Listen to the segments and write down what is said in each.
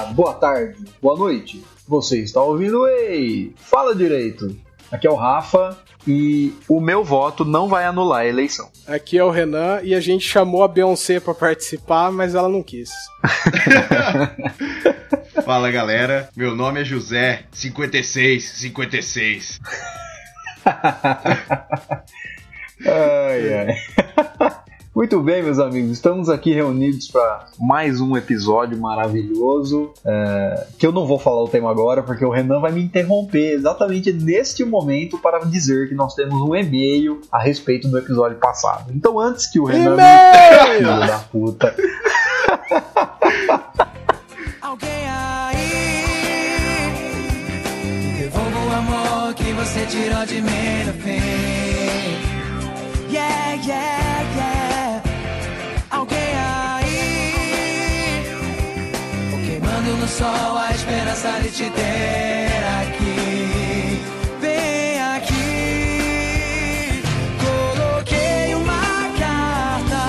dia, boa tarde, boa noite. Você está ouvindo Ei, fala direito. Aqui é o Rafa e o meu voto não vai anular a eleição. Aqui é o Renan e a gente chamou a Beyoncé para participar, mas ela não quis. Fala galera, meu nome é José 56 56. ai, ai. Muito bem, meus amigos, estamos aqui reunidos para mais um episódio maravilhoso. É, que eu não vou falar o tema agora, porque o Renan vai me interromper exatamente neste momento para dizer que nós temos um e-mail a respeito do episódio passado. Então, antes que o Renan. E-mail! Me... da puta. Alguém aí devolva o amor que você tirou de mim no fim. Yeah, yeah. Sol a esperança de te ter aqui. Vem aqui. Coloquei uma carta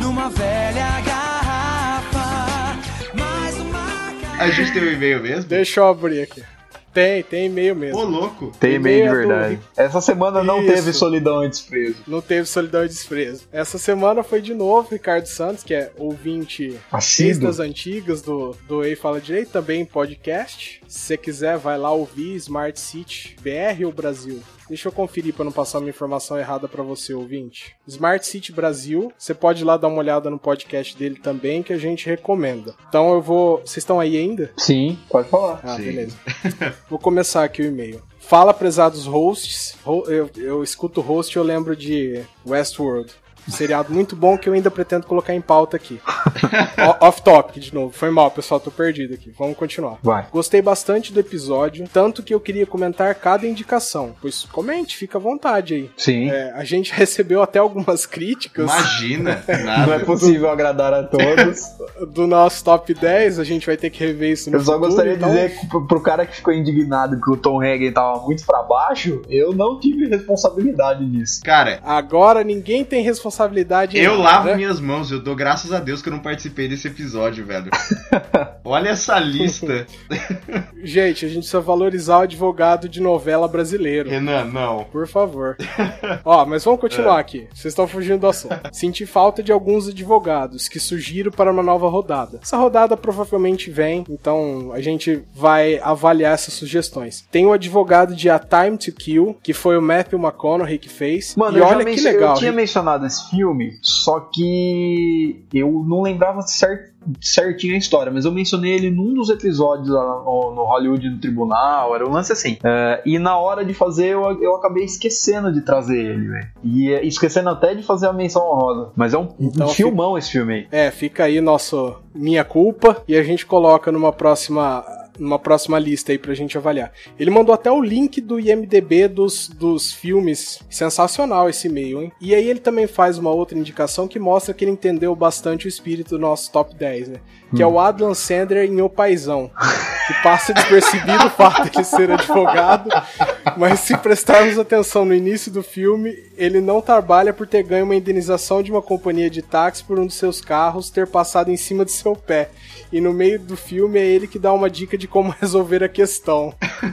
numa velha garrafa. Mais uma carta. A gente tem um e-mail mesmo? Deixa eu abrir aqui. Tem, tem e-mail mesmo. Ô, louco. Tem e-mail de do verdade. Essa semana não Isso. teve solidão e desprezo. Não teve solidão e desprezo. Essa semana foi de novo Ricardo Santos, que é ouvinte desde Assíduo. as antigas do, do Ei Fala Direito, também podcast. Se você quiser, vai lá ouvir Smart City BR ou Brasil. Deixa eu conferir para não passar uma informação errada para você, ouvinte. Smart City Brasil, você pode ir lá dar uma olhada no podcast dele também, que a gente recomenda. Então eu vou. Vocês estão aí ainda? Sim, pode falar. Ah, Sim. beleza. Vou começar aqui o e-mail. Fala, prezados hosts. Ho- Eu, eu escuto host e eu lembro de Westworld. Um seriado muito bom que eu ainda pretendo colocar em pauta aqui. O- Off topic de novo. Foi mal, pessoal, tô perdido aqui. Vamos continuar. Vai. Gostei bastante do episódio, tanto que eu queria comentar cada indicação. Pois comente, fica à vontade aí. Sim. É, a gente recebeu até algumas críticas Imagina, Não é nada. possível agradar a todos. do nosso top 10. A gente vai ter que rever isso no Eu só futuro, gostaria então- de dizer que pro, pro cara que ficou indignado que o Tom Hagen tava muito pra baixo, eu não tive responsabilidade nisso. Cara, Agora ninguém tem responsabilidade em eu nada, lavo né? minhas mãos, eu dou graças a Deus que eu não participei desse episódio, velho. Olha essa lista. Gente, a gente precisa valorizar o advogado de novela brasileiro. Renan, não. Por favor. Ó, mas vamos continuar aqui. Vocês estão fugindo do assunto. Senti falta de alguns advogados que surgiram para uma nova rodada. Essa rodada provavelmente vem, então a gente vai avaliar essas sugestões. Tem o advogado de A Time to Kill, que foi o Matthew McConaughey que fez. Mano, e olha que legal. eu tinha mencionado esse filme, só que eu não lembrava cer- certinho a história, mas eu mencionei ele num dos episódios lá no, no Hollywood no Tribunal, era um lance assim. É, e na hora de fazer, eu, eu acabei esquecendo de trazer ele, velho. E é, esquecendo até de fazer a menção honrosa. Mas é um, Então um fica- filmão esse filme aí. É, fica aí nosso minha culpa e a gente coloca numa próxima numa próxima lista aí pra gente avaliar. Ele mandou até o link do IMDB dos, dos filmes. Sensacional esse e-mail, hein? E aí ele também faz uma outra indicação que mostra que ele entendeu bastante o espírito do nosso top 10, né? Que é o Adam Sandler em O Paizão. Que passa despercebido o fato de ser advogado, mas se prestarmos atenção no início do filme, ele não trabalha por ter ganho uma indenização de uma companhia de táxi por um dos seus carros ter passado em cima de seu pé. E no meio do filme é ele que dá uma dica de como resolver a questão.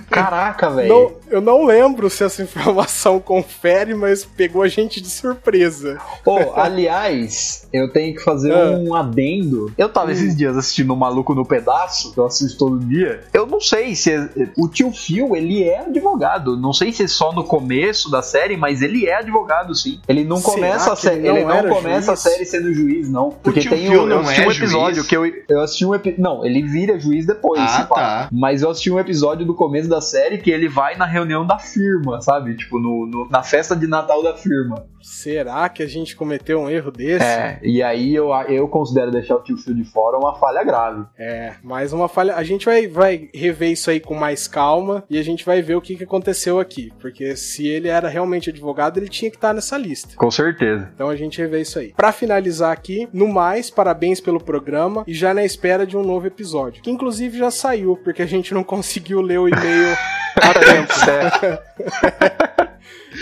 Caraca, velho. Eu não lembro se essa informação confere, mas pegou a gente de surpresa. Pô, aliás, eu tenho que fazer Ah. um adendo. Eu tava esses dias assistindo o Maluco no Pedaço, que eu assisto todo dia. Eu não sei se. é- O tio Phil, ele é advogado. Não sei se é só no começo da série, mas ele é advogado, sim. Ele não Será começa a série. ele Ele não não, era começa juiz? a série sendo juiz, não. Porque tio tem Phil o, não eu assisti é um episódio juiz? que eu, eu assisti um epi- Não, ele vira juiz depois. Ah, se pá. tá. Mas eu assisti um episódio do começo da série que ele vai na reunião da firma, sabe? Tipo, no, no- na festa de Natal da firma. Será que a gente cometeu um erro desse? É, e aí eu, eu considero deixar o tio Phil de fora uma falha grave. É, mais uma falha. A gente vai, vai rever isso aí com mais calma e a gente vai ver o que, que aconteceu aqui. Porque se ele era realmente advogado, ele tinha que estar nessa lista. Com certeza. Então a gente revê isso aí. Pra finalizar aqui, no mais, parabéns pelo programa e já na espera de um novo episódio. Que inclusive já saiu, porque a gente não conseguiu ler o e-mail a tempo.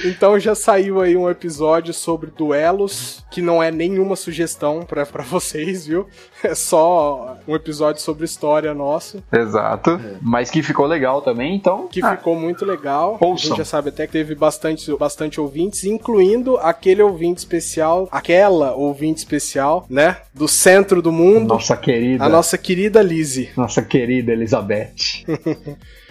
Então já saiu aí um episódio sobre duelos, que não é nenhuma sugestão pra, pra vocês, viu? É só um episódio sobre história nossa, Exato. Mas que ficou legal também, então. que ah, ficou muito legal. A Ouçam. gente já sabe até que teve bastante, bastante ouvintes, incluindo aquele ouvinte especial, aquela ouvinte especial, né? Do centro do mundo, Nossa querida. a nossa querida Lizzie. Nossa querida Elizabeth.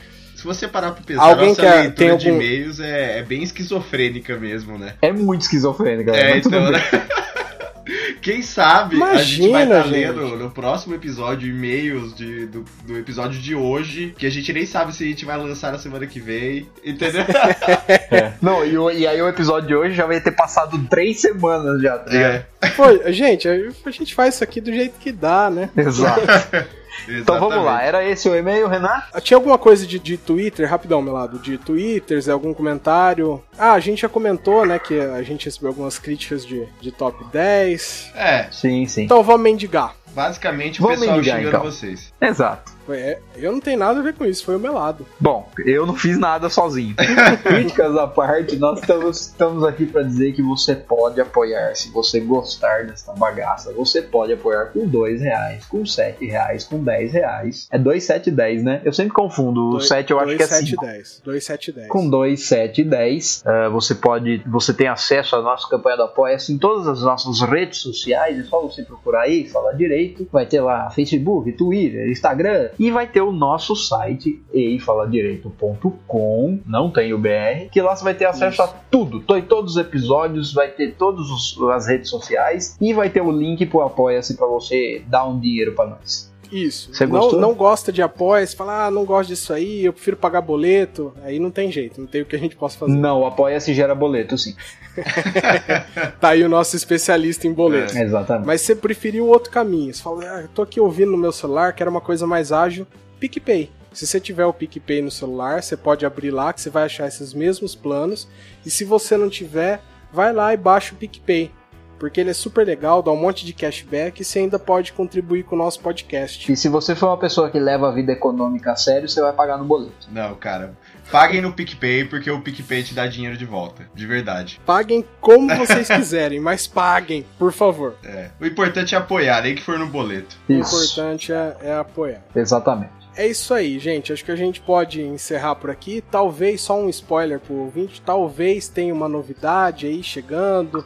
Se você parar pra pensar, Alguém nossa quer- leitura tem de algum- e-mails é, é bem esquizofrênica mesmo, né? É muito esquizofrênica. É, tudo então, bem. né? Quem sabe a gente vai Imagina, estar gente. lendo no próximo episódio e-mails de, do, do episódio de hoje, que a gente nem sabe se a gente vai lançar na semana que vem, entendeu? É. Não, e, e aí o episódio de hoje já vai ter passado três semanas já. tá? É, Pô, gente, a gente faz isso aqui do jeito que dá, né? Exato. Então vamos lá, exatamente. era esse o e-mail, Renan? Tinha alguma coisa de, de Twitter, rapidão, meu lado, de Twitters, algum comentário? Ah, a gente já comentou, né, que a gente recebeu algumas críticas de, de top 10. É, Sim, sim. Então vamos mendigar. basicamente o Vamos pessoal ligar, xingando então. vocês. Exato. É, eu não tenho nada a ver com isso, foi o meu lado. Bom, eu não fiz nada sozinho. Críticas à parte, nós estamos, estamos aqui para dizer que você pode apoiar, se você gostar dessa bagaça, você pode apoiar com dois reais, com sete reais, com 10 reais. É 2, 7, 10, né? Eu sempre confundo. O Dois- 7 eu acho que é 5. 2710. 2710. Com 2, 7 e 10, eh, você pode, você tem acesso à nossa campanha do Apoia-se em todas as nossas redes sociais, é só você procurar aí, falar direito, vai ter lá Facebook, Twitter, Instagram, e vai ter o nosso site, eifaladireito.com, não tem o BR, que lá você vai ter acesso a tudo, to- todos os episódios, vai ter todas as redes sociais, e vai ter o link pro Apoia-se para você dar um dinheiro para nós. Isso. Você não, gostou? não gosta de apoia, você fala, ah, não gosto disso aí, eu prefiro pagar boleto. Aí não tem jeito, não tem o que a gente possa fazer. Não, o Apoia-se gera boleto, sim. Tá aí o nosso especialista em boleto. Exatamente. Mas você preferiu outro caminho. Você fala, ah, eu tô aqui ouvindo no meu celular, quero uma coisa mais ágil. PicPay. Se você tiver o PicPay no celular, você pode abrir lá que você vai achar esses mesmos planos. E se você não tiver, vai lá e baixa o PicPay. Porque ele é super legal, dá um monte de cashback e você ainda pode contribuir com o nosso podcast. E se você for uma pessoa que leva a vida econômica a sério, você vai pagar no boleto. Não, cara. Paguem no PicPay, porque o PicPay te dá dinheiro de volta. De verdade. Paguem como vocês quiserem, mas paguem, por favor. É. O importante é apoiar, nem que for no boleto. O Isso. importante é, é apoiar. Exatamente. É isso aí, gente. Acho que a gente pode encerrar por aqui. Talvez só um spoiler pro ouvinte. Talvez tenha uma novidade aí chegando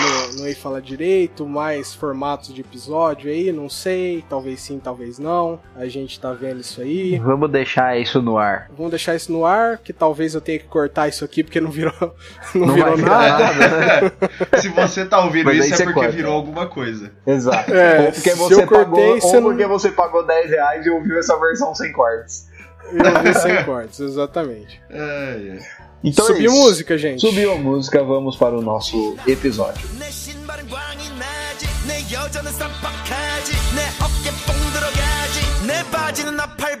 no, no Ei Fala Direito, mais formatos de episódio aí, não sei. Talvez sim, talvez não. A gente tá vendo isso aí. Vamos deixar isso no ar. Vamos deixar isso no ar, que talvez eu tenha que cortar isso aqui porque não virou, não Não virou nada. nada, né? Se você tá ouvindo Mas isso, é porque corta. virou alguma coisa. Exato. É, ou porque se você eu cortei, pagou, você ou não- porque você pagou 10 reais e ouviu essa versão sem cortes. Eu vi sem cortes, exatamente. Ai, ai. Então Subiu é isso. música, gente. Subiu a música, vamos para o nosso episódio. 내 신발은 광이 나지 내 여자는 쌈박하지 내 어깨 뽕 들어가지 내 바지는 나팔 바지 나팔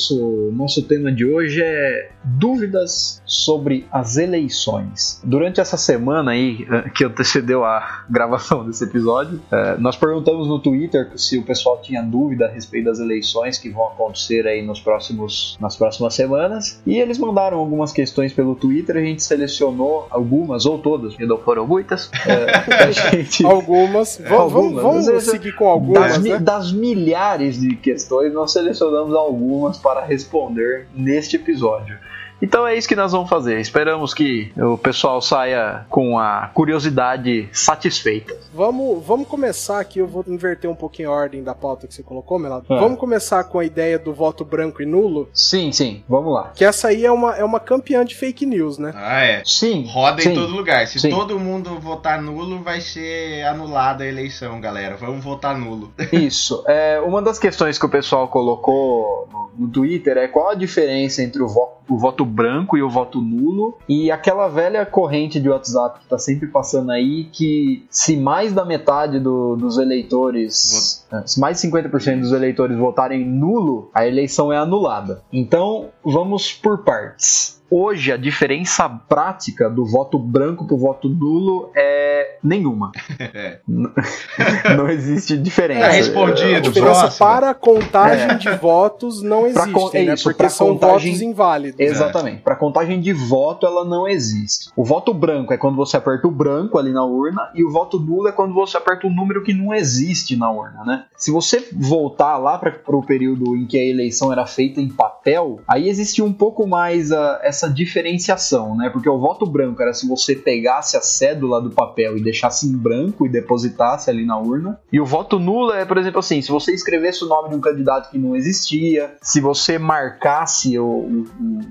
Isso. Nosso tema de hoje é dúvidas sobre as eleições. Durante essa semana aí eh, que antecedeu a gravação desse episódio, eh, nós perguntamos no Twitter se o pessoal tinha dúvida a respeito das eleições que vão acontecer aí nos próximos, nas próximas semanas. E eles mandaram algumas questões pelo Twitter. A gente selecionou algumas ou todas, porque não foram muitas. eh, gente Algumas. Vamos, Algumas. vamos vezes, seguir com algumas, das, né? das milhares de questões, nós selecionamos algumas para responder neste episódio. Então é isso que nós vamos fazer. Esperamos que o pessoal saia com a curiosidade satisfeita. Vamos, vamos começar aqui, eu vou inverter um pouquinho a ordem da pauta que você colocou, Melado. Ah. Vamos começar com a ideia do voto branco e nulo, Sim, sim, vamos lá. que essa aí é uma, é uma campeã de fake news, né? Ah, é. Sim. Roda sim. em todo lugar. Se sim. todo mundo votar nulo, vai ser anulada a eleição, galera. Vamos votar nulo. Isso. É, uma das questões que o pessoal colocou no, Twitter é qual a diferença entre o, vo- o voto branco e o voto nulo e aquela velha corrente de WhatsApp que tá sempre passando aí que se mais da metade do- dos eleitores, é, se mais de 50% dos eleitores votarem nulo, a eleição é anulada. Então, vamos por partes. Hoje, a diferença prática do voto branco pro voto nulo é nenhuma. Não existe diferença. É, respondido. A diferença próximo. para a contagem É. de votos não existe, con- é né? isso, Porque são contagem- votos inválidos. Exatamente. Para contagem de voto, ela não existe. O voto branco é quando você aperta o branco ali na urna e o voto nulo é quando você aperta um número que não existe na urna, né? Se você voltar lá para o período em que a eleição era feita em papel, aí existia um pouco mais a- essa diferenciação, né? Porque o voto branco era se você pegasse a cédula do papel e deixasse em branco e depositasse ali na urna. E o voto nulo é, por exemplo, assim, se você escrevesse o nome de um candidato que não existia, se você marcasse o, o-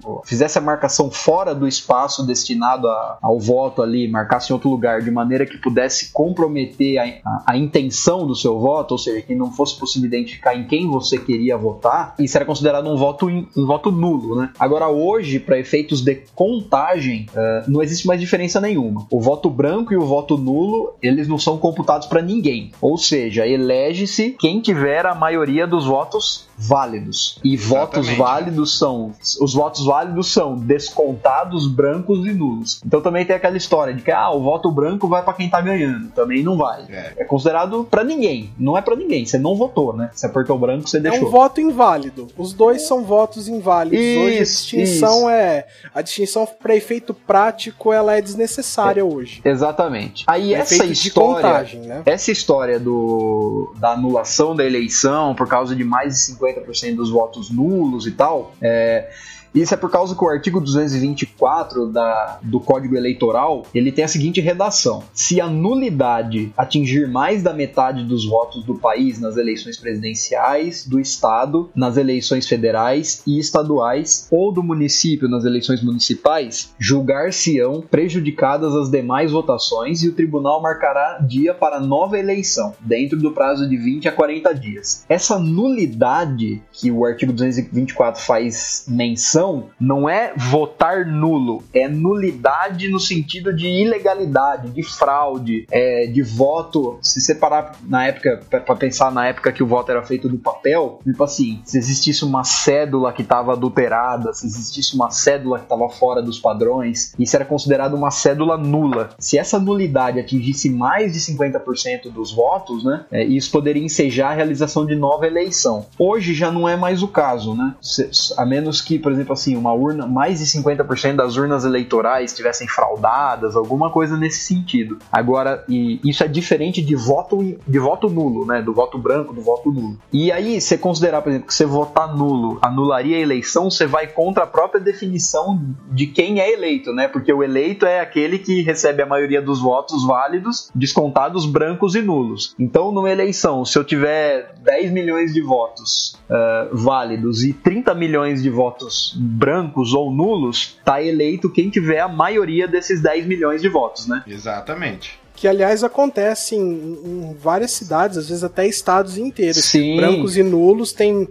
o- fizesse a marcação fora do espaço destinado a- ao voto ali, marcasse em outro lugar, de maneira que pudesse comprometer a, a- a intenção do seu voto, ou seja, que não fosse possível identificar em quem você queria votar, isso era considerado um voto, in- um voto nulo, né? Agora, hoje, para efeitos de contagem, eh, não existe mais diferença nenhuma. O voto branco e o voto nulo, eles não são computados para ninguém. Ou seja, elege-se quem tiver a maioria dos votos válidos. E votos Exatamente. válidos são os votos válidos são descontados brancos e nulos. Então também tem aquela história de que ah, o voto branco vai para quem tá ganhando. Também não vai. É. É considerado para ninguém. Não é para ninguém. Você não votou, né? Você apertou branco, você É deixou. um voto inválido. Os dois são votos inválidos. hoje a Isso, distinção é a distinção para efeito prático, ela é desnecessária hoje. Exatamente. Aí É essa história contagem, né? Essa história do, da anulação da eleição por causa de mais de 50% dos votos nulos e tal, é, isso é por causa que o artigo 224 da, do Código Eleitoral ele tem a seguinte redação: se a nulidade atingir mais da metade dos votos do país nas eleições presidenciais, do estado nas eleições federais e estaduais ou do município nas eleições municipais, julgar-se-ão prejudicadas as demais votações e o tribunal marcará dia para nova eleição, dentro do prazo de 20 a 40 dias. Essa nulidade que o artigo 224 faz menção não é votar nulo, é nulidade no sentido de ilegalidade, de fraude, é, de voto. Se separar na época, para pensar na época que o voto era feito no papel, tipo assim, se existisse uma cédula que estava adulterada, se existisse uma cédula que estava fora dos padrões, isso era considerado uma cédula nula. Se essa nulidade atingisse mais de 50% dos votos, né, é, isso poderia ensejar a realização de nova eleição. Hoje já não é mais o caso, né? Se- a menos que, por exemplo, assim, uma urna, mais de 50% das urnas eleitorais estivessem fraudadas, alguma coisa nesse sentido. Agora, e isso é diferente de voto de voto nulo, né? Do voto branco, do voto nulo. E aí, você considerar, por exemplo, que você votar nulo anularia a eleição, você vai contra a própria definição de quem é eleito, né? Porque o eleito é aquele que recebe a maioria dos votos válidos, descontados brancos e nulos. Então, numa eleição, se eu tiver 10 milhões de votos eh, válidos e 30 milhões de votos brancos ou nulos, tá eleito quem tiver a maioria desses 10 milhões de votos, né? Exatamente. Que, aliás, acontece em, em várias cidades, às vezes até estados inteiros. Sim. Brancos e nulos têm,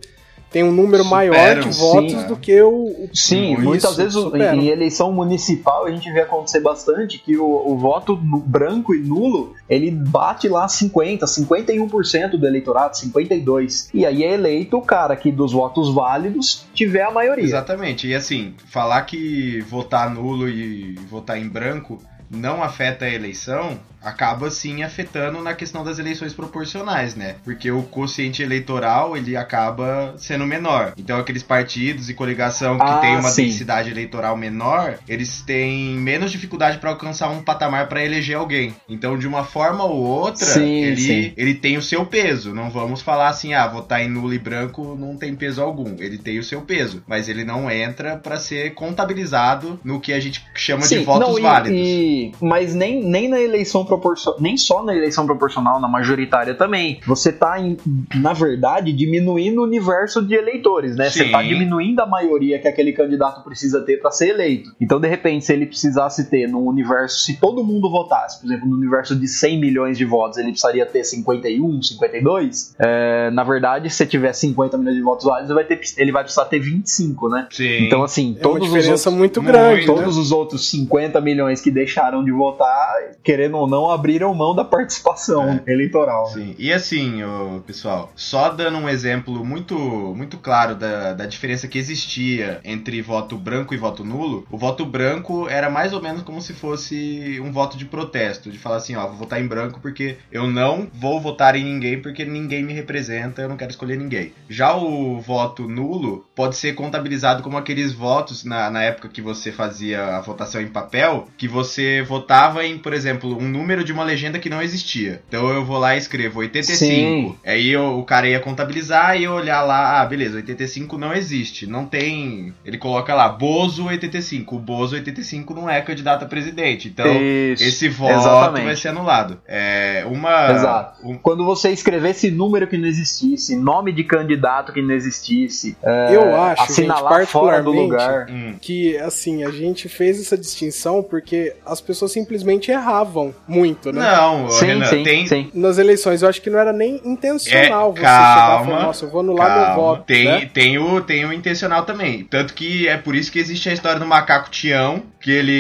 têm um número Superam, maior de sim, votos é. do que o. o- Sim, Isso, muitas vezes o- em eleição municipal a gente vê acontecer bastante que o, o voto branco e nulo ele bate lá 50, 51% do eleitorado, 52. E aí é eleito o cara que dos votos válidos tiver a maioria. Exatamente. E assim, falar que votar nulo e votar em branco não afeta a eleição, acaba sim afetando na questão das eleições proporcionais, né? Porque o quociente eleitoral ele acaba sendo menor. Então aqueles partidos e coligação que Ah, tem uma sim. densidade eleitoral menor, eles têm menos dificuldade para alcançar um patamar para eleger alguém. Então de uma forma ou outra, Sim, ele sim. ele tem o seu peso. Não vamos falar assim, ah, votar em nulo e branco não tem peso algum. Ele tem o seu peso, mas ele não entra para ser contabilizado no que a gente chama de votos não, e- válidos. E. Mas nem, nem na eleição proporcional. Nem só na eleição proporcional, na majoritária também. Você tá, em- na verdade, diminuindo o universo de eleitores, né? Você tá diminuindo a maioria que aquele candidato precisa ter para ser eleito. Então, de repente, se ele precisasse ter num universo, se todo mundo votasse, por exemplo, no universo de 100 milhões de votos, ele precisaria ter 51, 52. É, na verdade, se tiver 50 milhões de votos válidos, ele vai, ter, ele vai precisar ter 25, né? Sim. Então, assim, É uma todos os diferença outros, muito grande, né? todos os outros 50 milhões que deixaram de votar, querendo ou não, abriram mão da participação eleitoral. né? Sim. E assim, ô, pessoal, só dando um exemplo muito, muito claro da, da diferença que existia entre voto branco e voto nulo, o voto branco era mais ou menos como se fosse um voto de protesto, de falar assim, ó, vou votar em branco porque eu não vou votar em ninguém porque ninguém me representa, eu não quero escolher ninguém. Já o voto nulo pode ser contabilizado como aqueles votos na, na época que você fazia a votação em papel, que você votava em, por exemplo, um número de uma legenda que não existia. Então eu vou lá e escrevo 85. Sim. Aí eu- o cara ia contabilizar e eu olhar lá, ah, beleza, 85 não existe. Não tem. Ele coloca lá, Bozo 85. O Bozo 85 não é candidato a presidente. Então. Isso, Esse voto exatamente. vai ser anulado. É uma. Exato. um- Quando você escrevesse número que não existisse, nome de candidato que não existisse, é, Eu acho, gente, assinalar fora do lugar. Hum. que assim, a gente fez essa distinção porque as pessoas simplesmente erravam muito, né? Não, Sim, Renan, sim, tem, sim. Nas eleições, eu acho que não era nem intencional É, você chegar e calma, falar, nossa, eu vou anular meu Calma, voto. Tem, né? tem, o, tem o intencional também. Tanto que é por isso que existe a história do macaco Tião, que ele.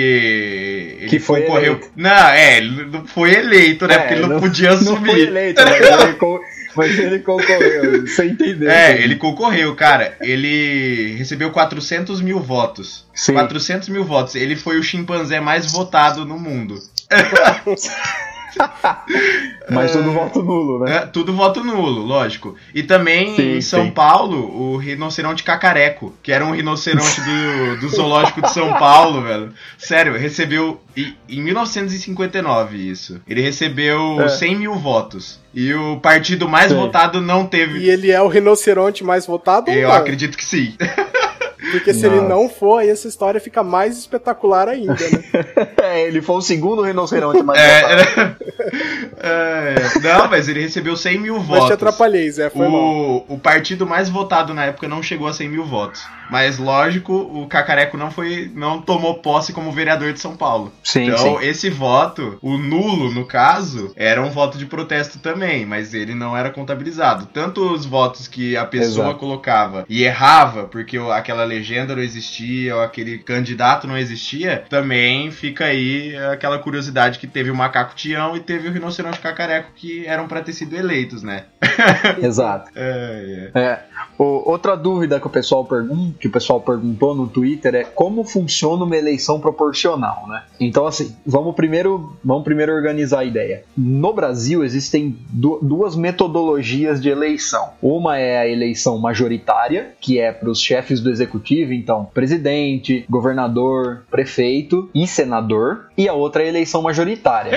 ele Que foi concorreu. eleito. Não, é, ele não foi eleito, né? É, porque ele não, não- podia Não assumir. foi eleito, ele, mas ele concorreu. Você entendeu? É, ele concorreu, cara. Ele recebeu 400 mil votos. Sim. 400 mil votos. Ele foi o chimpanzé mais votado no mundo. Mas todo voto nulo, né? É, tudo voto nulo, lógico. E também Sim, em São sim. Paulo, o rinoceronte cacareco, que era um rinoceronte do, do zoológico de São Paulo, velho. Sério, recebeu e- em 1959 isso. Ele recebeu É. 100 mil votos. E o partido mais Sim. votado não teve. E ele é o rinoceronte mais votado Eu não? acredito que sim. Porque se Não. ele não for, aí essa história fica mais espetacular ainda, né? É, ele foi o segundo rinoceronte mais É. é, não, mas ele recebeu 100 mil Mas te votos. atrapalhei, Zé, foi mal. O, o partido mais votado na época não chegou a 100 mil votos. Mas lógico, o Cacareco não foi, não tomou posse como vereador de São Paulo. Sim, então sim. esse voto, o nulo no caso, era um voto de protesto também, mas ele não era contabilizado. Tanto os votos que a pessoa Exato. colocava e errava porque aquela legenda não existia ou aquele candidato não existia, também fica aí aquela curiosidade que teve o macaco Tião e teve o rinoceronte cacareco que eram pra ter sido eleitos, né? Exato. É, é. É. O- outra dúvida que o pessoal pergunta, que o pessoal perguntou no Twitter é como funciona uma eleição proporcional, né? Então assim, vamos primeiro, vamos primeiro organizar a ideia. No Brasil existem du- duas metodologias de eleição. Uma é a eleição majoritária, que é para os chefes do executivo, então presidente, governador, prefeito e senador, e a outra é a eleição majoritária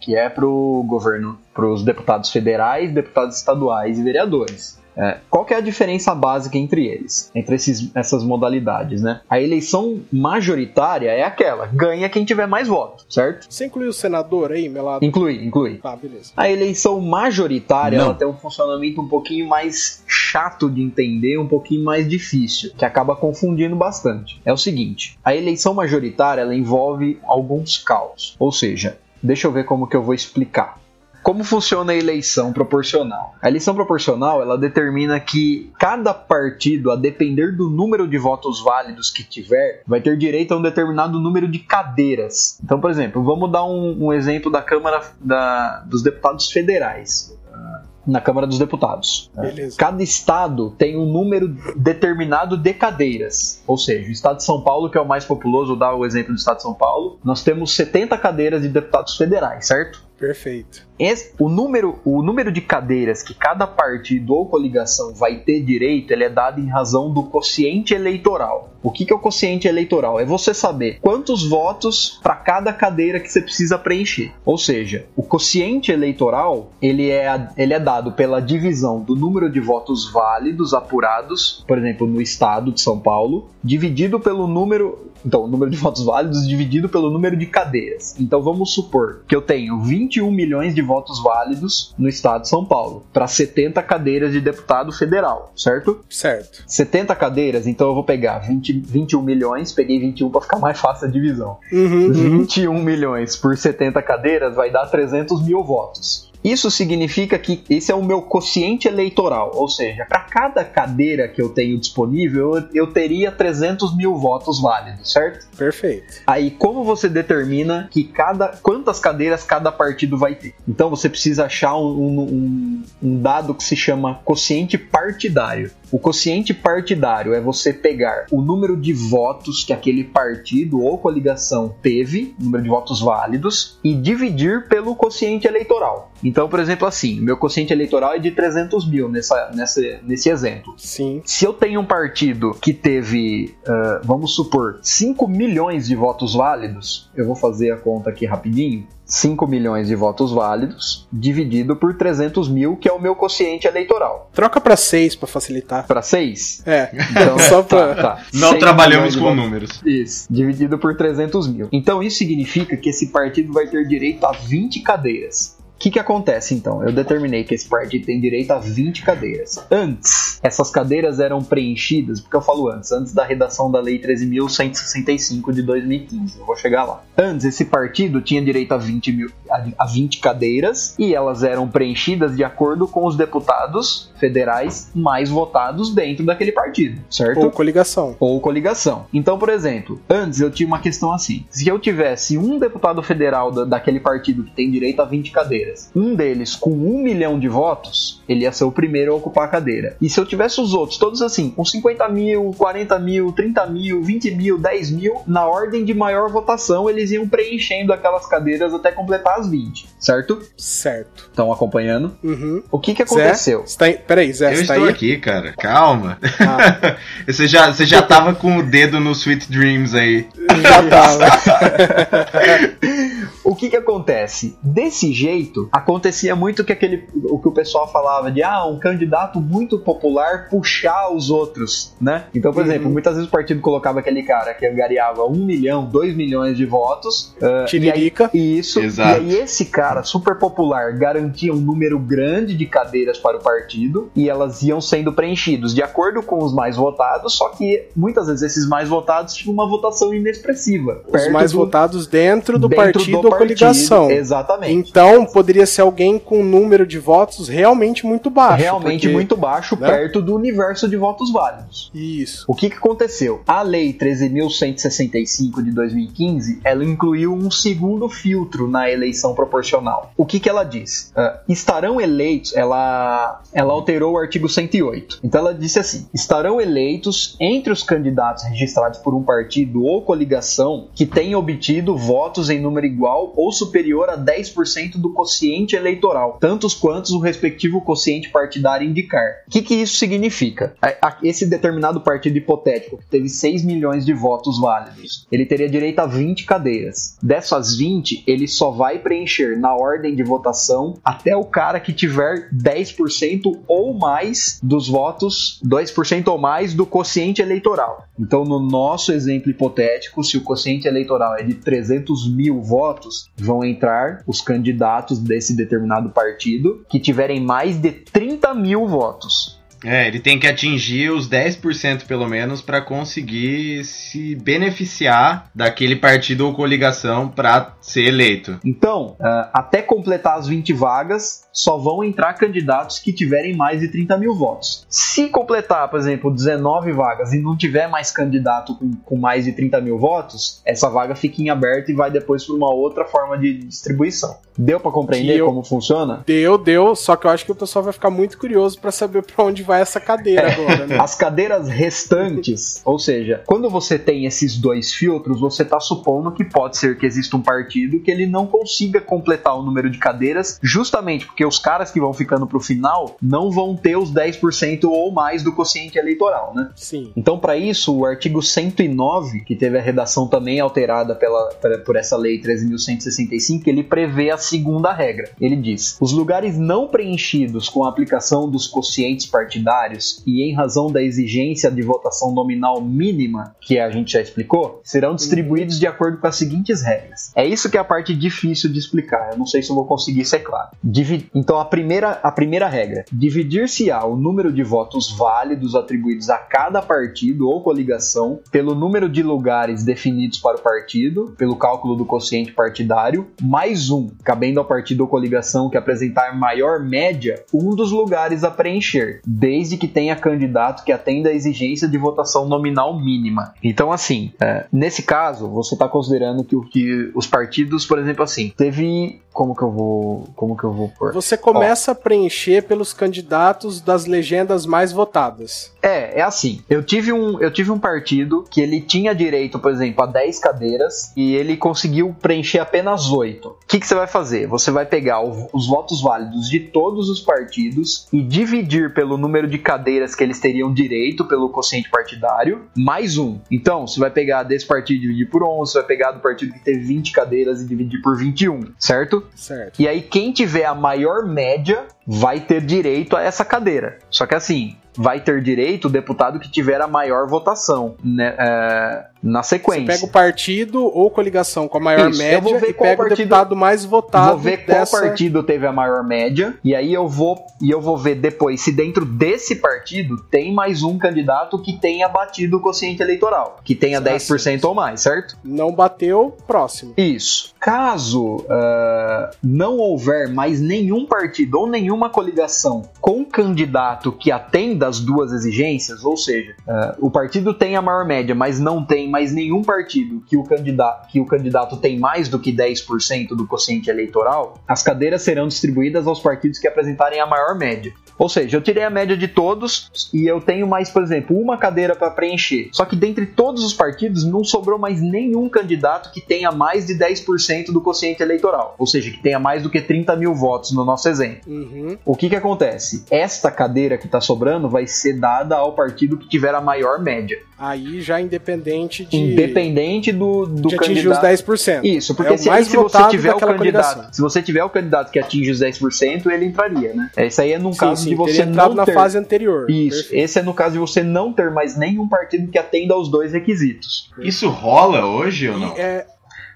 que é pro governo, pros deputados federais, deputados estaduais e vereadores. É, qual que é a diferença básica entre eles, entre esses, essas modalidades, né? A eleição majoritária é aquela, ganha quem tiver mais votos, certo? Você incluiu o senador aí, Melado? Inclui, inclui. Tá, beleza. A eleição majoritária Não. ela tem um funcionamento um pouquinho mais chato de entender, um pouquinho mais difícil, que acaba confundindo bastante. É o seguinte: a eleição majoritária ela envolve alguns caos. Ou seja, deixa eu ver como que eu vou explicar. Como funciona a eleição proporcional? A eleição proporcional ela determina que cada partido, a depender do número de votos válidos que tiver, vai ter direito a um determinado número de cadeiras. Então, por exemplo, vamos dar um, um exemplo da Câmara da- dos Deputados Federais. Ah, Na Câmara dos Deputados. Beleza. Cada estado tem um número determinado de cadeiras. Ou seja, o estado de São Paulo, que é o mais populoso, vou dar o exemplo do estado de São Paulo, nós temos 70 cadeiras de deputados federais, certo? Perfeito. Esse- o, número, o número de cadeiras que cada partido ou coligação vai ter direito, ele é dado em razão do quociente eleitoral. O que, que é o quociente eleitoral? É você saber quantos votos para cada cadeira que você precisa preencher. Ou seja, o quociente eleitoral ele é, ele é dado pela divisão do número de votos válidos apurados, por exemplo, no estado de São Paulo, dividido pelo número Então, o número de votos válidos dividido pelo número de cadeiras. Então, vamos supor que eu tenho 21 milhões de votos válidos no estado de São Paulo, para 70 cadeiras de deputado federal, certo? Certo. 70 cadeiras, então eu vou pegar 20, 21 milhões, peguei 21 para ficar mais fácil a divisão. Uhum, uhum. 21 milhões por 70 cadeiras vai dar 300 mil votos. Isso significa que esse é o meu quociente eleitoral, ou seja, para cada cadeira que eu tenho disponível, eu, eu teria 300 mil votos válidos, certo? Perfeito. Aí, como você determina que cada quantas cadeiras cada partido vai ter? Então, você precisa achar um, um, um dado que se chama quociente partidário. O quociente partidário é você pegar o número de votos que aquele partido ou coligação teve, número de votos válidos, e dividir pelo quociente eleitoral. Então, por exemplo, assim, meu quociente eleitoral é de 300 mil nessa, nessa, nesse exemplo. Sim. Se eu tenho um partido que teve, uh, vamos supor, 5 milhões de votos válidos, eu vou fazer a conta aqui rapidinho. 5 milhões de votos válidos dividido por 300 mil, que é o meu quociente eleitoral. Troca pra 6 pra facilitar. Para 6? É. Então, Só pra- tá. Não 100 trabalhamos com votos- números. Isso, dividido por 300 mil. Então isso significa que esse partido vai ter direito a 20 cadeiras. O que, que acontece então? Eu determinei que esse partido tem direito a 20 cadeiras. Antes, essas cadeiras eram preenchidas, porque eu falo antes, antes da redação da Lei 13.165 de 2015. Eu vou chegar lá. Antes, esse partido tinha direito a 20, mil, a, a 20 cadeiras e elas eram preenchidas de acordo com os deputados federais mais votados dentro daquele partido, certo? Ou coligação. ou coligação. Então, por exemplo, antes eu tinha uma questão assim: se eu tivesse um deputado federal da- daquele partido que tem direito a 20 cadeiras, um deles com um milhão de votos, ele ia ser o primeiro a ocupar a cadeira. E se eu tivesse os outros, todos assim, com 50 mil, 40 mil, 30 mil, 20 mil, 10 mil, na ordem de maior votação, eles iam preenchendo aquelas cadeiras até completar as 20, certo? Certo. Estão acompanhando? Uhum. O que que aconteceu? Zé, tá aí- Peraí, Zé, Eu você tá estou aí? aqui, cara. Calma. Ah, Você já, você já tava com o dedo no Sweet Dreams aí. já tava. O que que acontece? Desse jeito, acontecia muito que aquele o que o pessoal falava de ah, um candidato muito popular puxar os outros, né? Então, por Uhum. exemplo, muitas vezes o partido colocava aquele cara que angariava um milhão, dois milhões de votos. ah, Tiririca. E aí, isso. Exato. E aí esse cara super popular garantia um número grande de cadeiras para o partido e elas iam sendo preenchidos de acordo com os mais votados, só que muitas vezes esses mais votados tinham uma votação inexpressiva. Os mais do- votados dentro do dentro partido do ou coligação. Exatamente. Então, poderia ser alguém com um número de votos realmente muito baixo. Realmente porque- muito baixo, né? perto do universo de votos válidos. Isso. O que, que aconteceu? A Lei 13.165 de 2015, ela incluiu um segundo filtro na eleição proporcional. O que, que ela diz? Ah, estarão eleitos, ela, ela alterou o artigo 108. Então ela disse assim: estarão eleitos entre os candidatos registrados por um partido ou coligação que tenham obtido votos em número igual ou superior a 10% do quociente eleitoral, tantos quantos o respectivo quociente partidário indicar. O que, que isso significa? Esse determinado partido hipotético, que teve 6 milhões de votos válidos, ele teria direito a 20 cadeiras. Dessas 20, ele só vai preencher na ordem de votação até o cara que tiver 10% ou mais dos votos, 2% ou mais do quociente eleitoral. Então, no nosso exemplo hipotético, se o quociente eleitoral é de 300 mil votos, vão entrar os candidatos desse determinado partido que tiverem mais de 30 mil votos. É, ele tem que atingir os 10% pelo menos pra conseguir se beneficiar daquele partido ou coligação pra ser eleito. Então, ah, até completar as 20 vagas, só vão entrar candidatos que tiverem mais de 30 mil votos. Se completar, por exemplo, 19 vagas e não tiver mais candidato com, com mais de 30 mil votos, essa vaga fica em aberto e vai depois para uma outra forma de distribuição. Deu para compreender eu- como funciona? Deu, deu, só que eu acho que o pessoal vai ficar muito curioso pra saber pra onde vai essa cadeira agora, né? As cadeiras restantes, ou seja, quando você tem esses dois filtros, você está supondo que pode ser que exista um partido que ele não consiga completar o número de cadeiras, justamente porque os caras que vão ficando pro final não vão ter os 10% ou mais do quociente eleitoral, né? Sim. Então, para isso, o artigo 109, que teve a redação também alterada pela, por essa lei 13.165, ele prevê a segunda regra. Ele diz: os lugares não preenchidos com a aplicação dos quocientes partidários e em razão da exigência de votação nominal mínima, que a gente já explicou, serão distribuídos de acordo com as seguintes regras. É isso que é a parte difícil de explicar. Eu não sei se eu vou conseguir ser claro. Divi- Então, a primeira, a primeira regra: dividir-se-á o número de votos válidos atribuídos a cada partido ou coligação pelo número de lugares definidos para o partido, pelo cálculo do quociente partidário, mais um, cabendo ao partido ou coligação que apresentar maior média, um dos lugares a preencher, desde que tenha candidato que atenda à exigência de votação nominal mínima. Então, assim, é, nesse caso, você está considerando que, que os partidos, por exemplo, assim, teve. Como que eu vou. Como que eu vou pôr? Você começa a preencher pelos candidatos das legendas mais votadas. É, é assim. Eu tive um, eu tive um partido que ele tinha direito, por exemplo, a 10 cadeiras e ele conseguiu preencher apenas 8. O que, que você vai fazer? Você vai pegar o- os votos válidos de todos os partidos e dividir pelo número de cadeiras que eles teriam direito pelo quociente partidário, mais um. Então, você vai pegar desse partido e dividir por 11, você vai pegar do partido que teve 20 cadeiras e dividir por 21, certo? Certo. E aí, quem tiver a maior média vai ter direito a essa cadeira. Só que assim, vai ter direito o deputado que tiver a maior votação né, é, na Você sequência. pega o partido ou coligação com a maior Isso, eu média vou ver e qual pega o partido- deputado mais votado Vou ver qual dessa... partido teve a maior média e aí eu vou e eu vou ver depois se dentro desse partido tem mais um candidato que tenha batido o quociente eleitoral, que tenha Ah, 10% ou mais, certo? Não bateu, próximo. Isso. Caso ah, não houver mais nenhum partido ou nenhuma coligação com candidato que atenda as duas exigências, ou seja, ah, o partido tem a maior média, mas não tem mais nenhum partido que o candidato, que o candidato tem mais do que 10% do quociente eleitoral, as cadeiras serão distribuídas aos partidos que apresentarem a maior média. Ou seja, eu tirei a média de todos e eu tenho mais, por exemplo, uma cadeira para preencher. Só que dentre todos os partidos não sobrou mais nenhum candidato que tenha mais de 10% do quociente eleitoral. Ou seja, que tenha mais do que 30 mil votos no nosso exemplo. Uhum. O que que acontece? Esta cadeira que está sobrando vai ser dada ao partido que tiver a maior média. Aí já independente de, Independente do, do de atingir os candidato. 10%. Isso, porque é se, mais aí, se você tiver o candidato, coligação. se você tiver o candidato que atinge os 10%, ele entraria, né? Isso aí é num Sim, caso sim, de você não na ter fase anterior. Isso, Perfeito. esse é no caso de você não ter mais nenhum partido que atenda aos dois requisitos. Isso rola hoje ou não? E, é,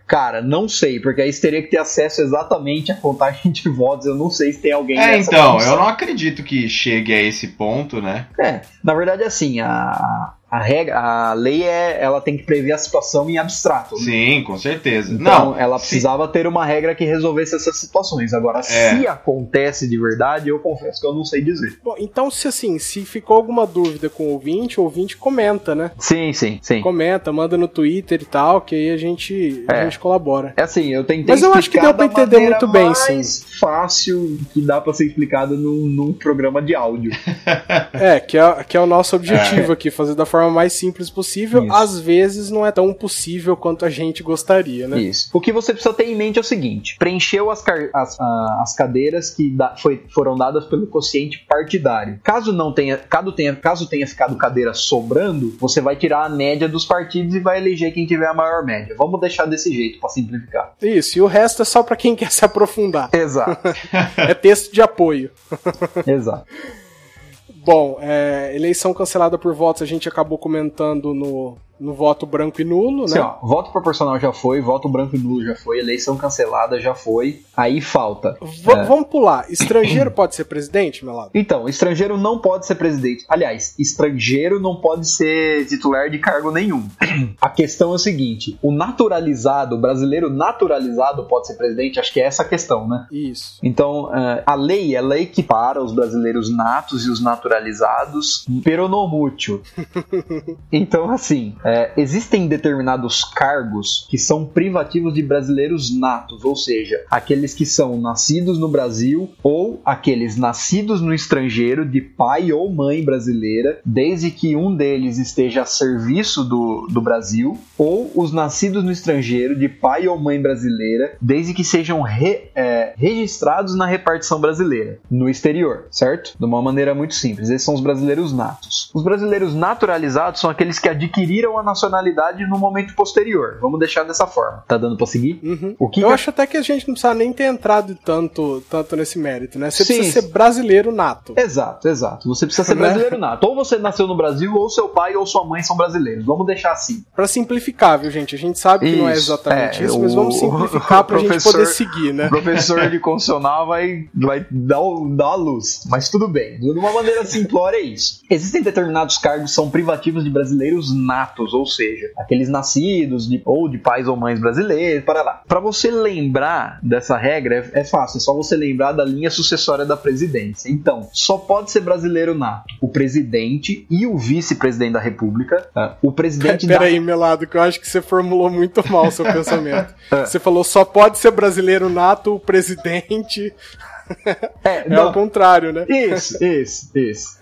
Cara, não sei, porque aí você teria que ter acesso exatamente à contagem de votos. Eu não sei se tem alguém É, nessa então, condição. eu não acredito que chegue a esse ponto, né? É, na verdade, assim, a, a regra, a lei é, ela tem que prever a situação em abstrato. né? Sim, com certeza. Então, não, ela se- precisava ter uma regra que resolvesse essas situações. Agora, É. se acontece de verdade, eu confesso que eu não sei dizer. bom, então, se assim, se ficou alguma dúvida com o ouvinte, o ouvinte comenta, né? Sim, sim, sim. Comenta, manda no Twitter e tal, que aí a gente, a É. gente colabora. É assim, eu tentei Mas eu acho que explicar deu pra da entender maneira muito bem, mais fácil que dá pra ser explicado num, num programa de áudio. É, que é, que é o nosso objetivo aqui, fazer da forma mais simples possível. Isso. Às vezes não é tão possível quanto a gente gostaria, né? Isso. O que você precisa ter em mente é o seguinte: preencheu as, as, ah, as cadeiras que da- foi- foram dadas pelo quociente partidário. Caso não tenha, caso tenha, caso tenha ficado cadeira sobrando, você vai tirar a média dos partidos e vai eleger quem tiver a maior média. Vamos deixar desse jeito pra simplificar. Isso, e o resto é só pra quem quer se aprofundar. Exato, É texto de apoio. exato. Bom, é, eleição cancelada por votos a gente acabou comentando no, no voto branco e nulo, Assim, né? ó, voto proporcional já foi, voto branco e nulo já foi, eleição cancelada já foi. Aí falta. V- Vamos pular. Estrangeiro pode ser presidente, meu lado? Então, estrangeiro não pode ser presidente. Aliás, estrangeiro não pode ser titular de cargo nenhum. A questão é o seguinte: o naturalizado, o brasileiro naturalizado pode ser presidente? Acho que é essa a questão, né? Isso. Então, eh, a lei, ela equipara os brasileiros natos e os naturalizados peronomútil. Então, assim, eh, É, existem determinados cargos que são privativos de brasileiros natos, ou seja, aqueles que são nascidos no Brasil ou aqueles nascidos no estrangeiro de pai ou mãe brasileira, desde que um deles esteja a serviço do, do Brasil, ou os nascidos no estrangeiro de pai ou mãe brasileira, desde que sejam re- é, registrados na repartição brasileira, no exterior, certo? De uma maneira muito simples. Esses são os brasileiros natos. Os brasileiros naturalizados são aqueles que adquiriram a nacionalidade no momento posterior. Vamos deixar dessa forma. Tá dando pra seguir? Uhum. O que Eu que- acho até que a gente não precisa nem ter entrado tanto, tanto nesse mérito, né? Você Sim. precisa ser brasileiro nato. Exato, exato. Você precisa ser Né? brasileiro nato. Ou você nasceu no Brasil, ou seu pai ou sua mãe são brasileiros. Vamos deixar assim. Pra simplificar, viu, gente? A gente sabe que não é Isso, exatamente é, isso, mas o- vamos simplificar o pra gente poder seguir, O né? professor de constitucional vai, vai dar, o- dar a luz. Mas tudo bem. De uma maneira simplória é isso. Existem determinados cargos que são privativos de brasileiros natos, ou seja, aqueles nascidos de, ou de pais ou mães brasileiros, para lá. Para você lembrar dessa regra, é, é fácil. É só você lembrar da linha sucessória da presidência. Então, só pode ser brasileiro nato o presidente e o vice-presidente da república. tá? O presidente da... Peraí, Melado, que eu acho que você formulou muito mal o seu pensamento. É. Você falou só pode ser brasileiro nato o presidente. É, É não, ao contrário, né? Isso, isso, isso.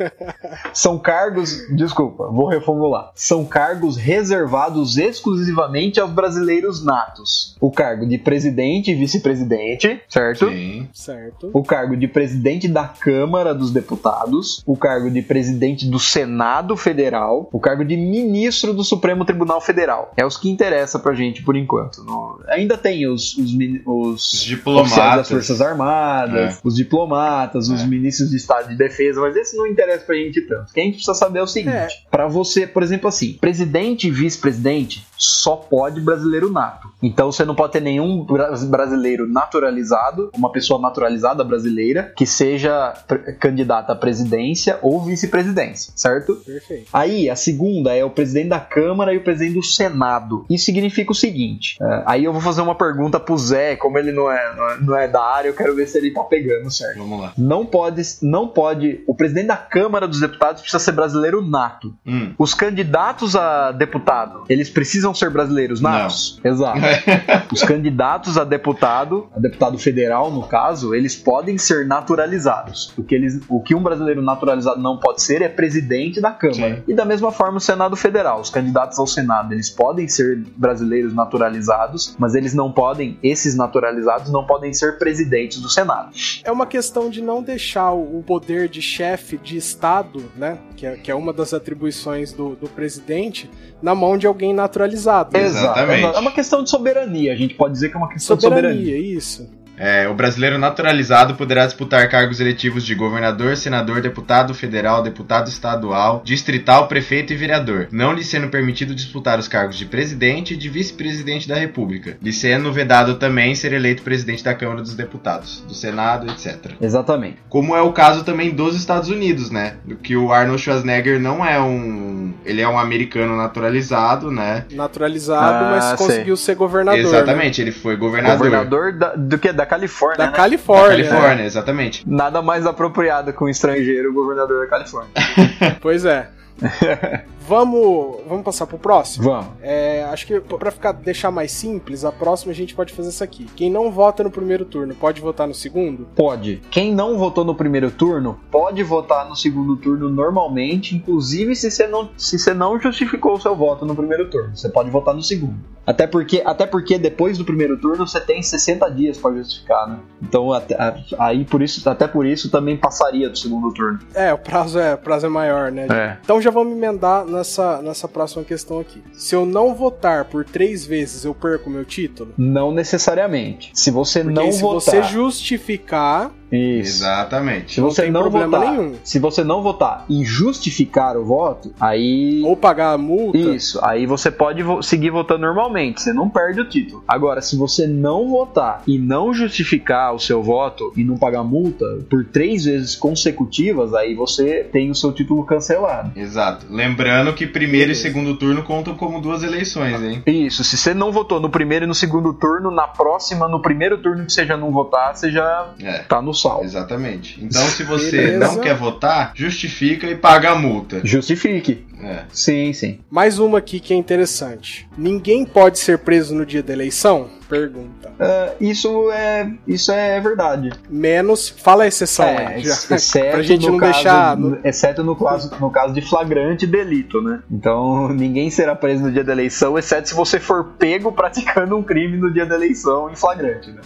São cargos, desculpa, vou reformular. São cargos reservados exclusivamente aos brasileiros natos. O cargo de presidente e vice-presidente, certo? Sim. Certo. O cargo de presidente da Câmara dos Deputados, o cargo de presidente do Senado Federal, o cargo de ministro do Supremo Tribunal Federal. É os que interessa pra gente por enquanto. Não- Ainda tem os, os, os Os diplomatas. das Forças Armadas, É. os diplomatas, os É. ministros de Estado de Defesa, mas esse não interessa pra gente tanto. O que a gente precisa saber é o seguinte: É. pra você, por exemplo, assim, presidente e vice-presidente só pode brasileiro nato. Então você não pode ter nenhum bra- brasileiro naturalizado, uma pessoa naturalizada brasileira, que seja candidata à presidência ou vice-presidência, certo? Perfeito. Aí, a segunda é o presidente da Câmara e o presidente do Senado. Isso significa o seguinte: é, aí eu vou fazer uma pergunta pro Zé, como ele não é, não é, não é da área, eu quero ver se ele tá pegando certo. Vamos lá. Não pode, não pode. O presidente da Câmara dos Deputados precisa ser brasileiro nato. Hum. Os candidatos a deputado, eles precisam ser brasileiros natos? Exato. Os candidatos a deputado, a deputado federal no caso, eles podem ser naturalizados. O que, eles, o que um brasileiro naturalizado não pode ser é presidente da Câmara. Sim. E da mesma forma o Senado Federal. Os candidatos ao Senado, eles podem ser brasileiros naturalizados, mas eles não podem, esses naturalizados não podem ser presidentes do Senado. É uma questão de não deixar o poder de chefe de Estado, né? Que é, que é uma das atribuições do, do presidente, na mão de alguém naturalizado. Exatamente. É uma questão de soberania. A gente pode dizer que é uma questão de Soberania, soberania. isso. É, o brasileiro naturalizado poderá disputar cargos eletivos de governador, senador, deputado federal, deputado estadual, distrital, prefeito e vereador, não lhe sendo permitido disputar os cargos de presidente e de vice-presidente da República, lhe sendo vedado também ser eleito presidente da Câmara dos Deputados, do Senado, etc. Exatamente. Como é o caso também dos Estados Unidos, né? Do que o Arnold Schwarzenegger não é um. Ele é um americano naturalizado, né? Naturalizado, Ah, mas sei. conseguiu ser governador. né? Exatamente, ele foi governador. Governador da, do que? Da Califórnia. Da né? Da Califórnia. Califórnia, exatamente. Nada mais apropriado que um estrangeiro governador da Califórnia. Pois é. vamos, vamos passar pro próximo? Vamos. É, acho que pra ficar, deixar mais simples, a próxima a gente pode fazer isso aqui. Quem não vota no primeiro turno pode votar no segundo? Pode. Quem não votou no primeiro turno, pode votar no segundo turno normalmente, inclusive se você não, se você não justificou o seu voto no primeiro turno. Você pode votar no segundo. Até porque, até porque depois do primeiro turno você tem 60 dias para justificar, né? Então, até, aí por isso, até por isso também passaria do segundo turno. É, o prazo é, o prazo é maior, né? É. Então já vamos emendar nessa, nessa próxima questão aqui. Se eu não votar por três vezes, eu perco meu título? Não necessariamente. Se você Porque não se votar. você justificar, Isso. Exatamente. Se você não, problema votar, nenhum. se você não votar e justificar o voto, aí ou pagar a multa, isso, aí você pode vo- seguir votando normalmente, você não perde o título. Agora, se você não votar e não justificar o seu voto e não pagar multa por três vezes consecutivas, aí você tem o seu título cancelado. Exato. Lembrando que primeiro e segundo turno contam como duas eleições, hein? Isso, se você não votou no primeiro e no segundo turno, na próxima, no primeiro turno que você já não votar, você já É. tá no salvo. Exatamente. Então, se você Beleza. não quer votar, justifica e paga a multa. Justifique. É. Sim, sim. Mais uma aqui que é interessante. Ninguém pode ser preso no dia da eleição? Pergunta. Ah, isso é isso é verdade. Menos. Fala a exceção É, aí. Já, exceto pra gente no não caso, deixar. no- Exceto no caso, no caso de flagrante delito, né? Então ninguém será preso no dia da eleição, exceto se você for pego praticando um crime no dia da eleição em flagrante, né?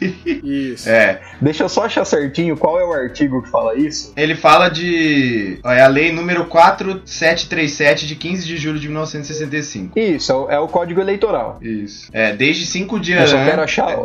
Isso. É. Deixa eu só achar certinho qual é o artigo que fala isso. Ele fala de. ó, É a lei número 4737 de 15 de julho de 1965. Isso, é o, é o código eleitoral. Isso. É, desde cinco Eu dias antes. quero achar,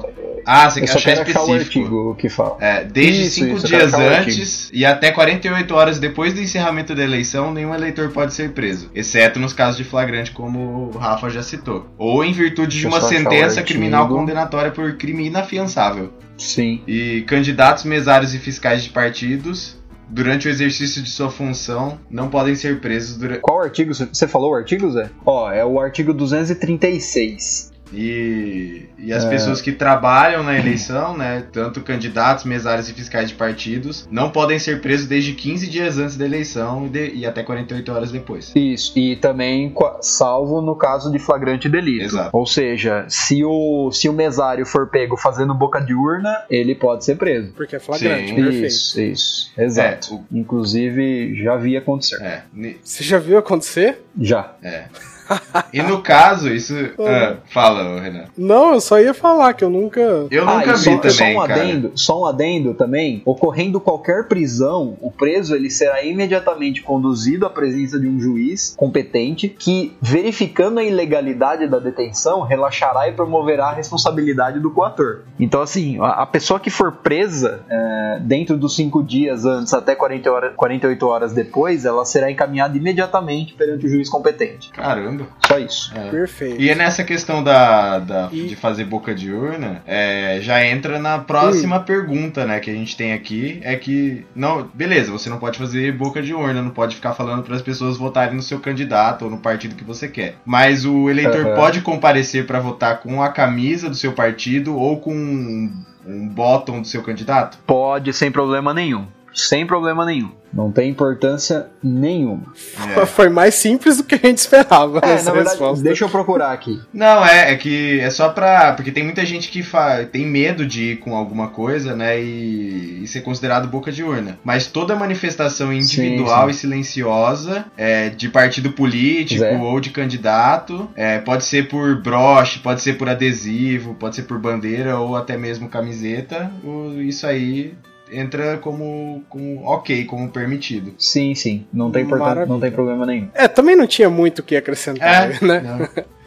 Ah, você eu quer achar o específico. artigo que fala. É, desde Isso, cinco isso, eu dias o antes e até 48 horas depois do encerramento da eleição, nenhum eleitor pode ser preso, exceto nos casos de flagrante, como o Rafa já citou. Ou em virtude de eu uma o sentença criminal condenatória por crime inafiançável. Sim. E candidatos, mesários e fiscais de partidos, durante o exercício de sua função, não podem ser presos durante. Qual artigo? Você falou o artigo, Zé? Ó, é o artigo 236. E, e as É. pessoas que trabalham na eleição, né, tanto candidatos, mesários e fiscais de partidos, não podem ser presos desde 15 dias antes da eleição e, de- e até 48 horas depois. Isso, e também salvo no caso de flagrante delito. Exato. Ou seja, se o, se o mesário for pego fazendo boca de urna, ele pode ser preso. Porque é flagrante, Sim. perfeito. Isso, isso. Exato. É, o- Inclusive, já vi acontecer. É, ni- Você já viu acontecer? Já. é. E no caso, isso. ah, fala, Renan. Não, eu só ia falar que eu nunca. Eu Ah, nunca vi só, também, só um cara. adendo, só um adendo também. Ocorrendo qualquer prisão, o preso ele será imediatamente conduzido à presença de um juiz competente que, verificando a ilegalidade da detenção, relaxará e promoverá a responsabilidade do coator. Então, assim, a, a pessoa que for presa é, dentro dos cinco dias antes até 40 horas, 48 horas depois, ela será encaminhada imediatamente perante o juiz competente. Caramba. Só isso. É. Perfeito. E é nessa questão da, da- E- de fazer boca de urna, é, já entra na próxima pergunta, né, que a gente tem aqui, é que, não, beleza, você não pode fazer boca de urna, não pode ficar falando para as pessoas votarem no seu candidato ou no partido que você quer. Mas o eleitor Aham. pode comparecer para votar com a camisa do seu partido ou com um, um bottom do seu candidato? Pode sem problema nenhum. Sem problema nenhum. Não tem importância nenhuma. É. Foi mais simples do que a gente esperava É, na verdade, resposta. deixa eu procurar aqui. Não, é, é que é só pra. Porque tem muita gente que fa, tem medo de ir com alguma coisa, né? E, e ser considerado boca de urna. Mas toda manifestação individual sim. e silenciosa, é, de partido político Zé. ou de candidato, é, pode ser por broche, pode ser por adesivo, pode ser por bandeira ou até mesmo camiseta. o- isso aí entra como, como ok, como permitido. Sim, sim. Não tem, não tem problema nenhum. É, também não tinha muito o que acrescentar, É, né? não.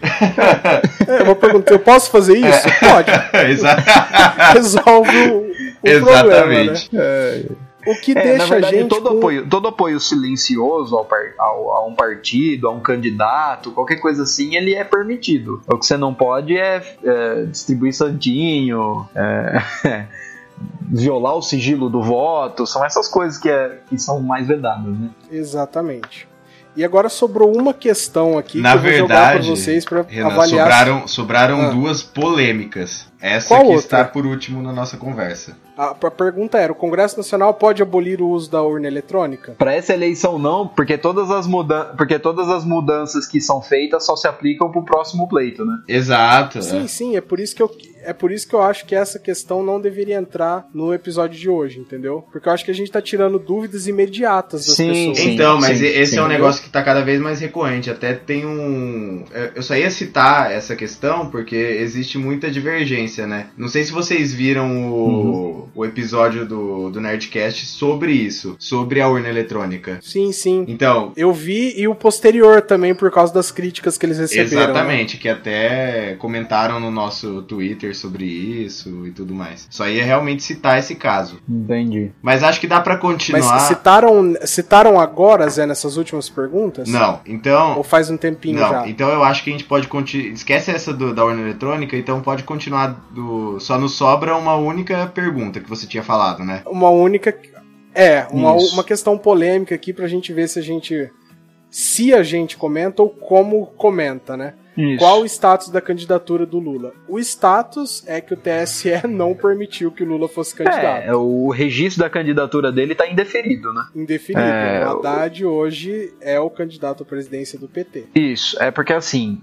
É, uma pergunta, eu posso fazer isso? Pode. Exato. Resolve o, o Exatamente. problema, né? O que É, na deixa a verdade, gente todo, com- apoio, todo apoio silencioso ao, par- ao- a um partido, a um candidato, qualquer coisa assim, ele é permitido. O que você não pode é, é, distribuir santinho, é, violar o sigilo do voto, são essas coisas que, é- que são mais vedadas, né? Exatamente. E agora sobrou uma questão aqui Na que eu vou jogar pra verdade, vocês pra Renan, avaliar. sobraram, sobraram Ah. duas polêmicas. Essa Qual que outra? está por último na nossa conversa. A, a pergunta era: o Congresso Nacional pode abolir o uso da urna eletrônica? Para essa eleição não, porque todas as mudan porque todas as mudanças que são feitas só se aplicam pro próximo pleito, né? Exato. Sim, é. sim, é por isso que eu é por isso que eu acho que essa questão não deveria entrar no episódio de hoje, entendeu? Porque eu acho que a gente tá tirando dúvidas imediatas das Sim, pessoas. sim. Então, mas esse sim. é um negócio que tá cada vez mais recorrente. Até tem um. eu- Eu só ia citar essa questão porque existe muita divergência, né? Não sei se vocês viram o, Uhum. O episódio do, do Nerdcast sobre isso, sobre a urna eletrônica. Sim, sim. Então, Eu vi e o posterior também por causa das críticas que eles receberam. né? Exatamente, que até comentaram no nosso Twitter sobre isso e tudo mais. Só ia realmente citar esse caso. Entendi. Mas acho que dá pra continuar. Mas citaram, citaram agora, Zé, nessas últimas perguntas? Não, então. Ou faz um tempinho Não, já? então eu acho que a gente pode continuar. Esquece essa do- da urna eletrônica, então pode continuar do. Só nos sobra uma única pergunta que você tinha falado, né? Uma única. É, uma, Isso. uma questão polêmica aqui pra gente ver se a gente. Se a gente comenta ou como comenta, né? Isso. Qual o status da candidatura do Lula? O status é que o TSE não permitiu que o Lula fosse candidato. É, o registro da candidatura dele tá indeferido, né? Indefinido. É, o Haddad hoje é o candidato à presidência do PT. Isso, é porque assim,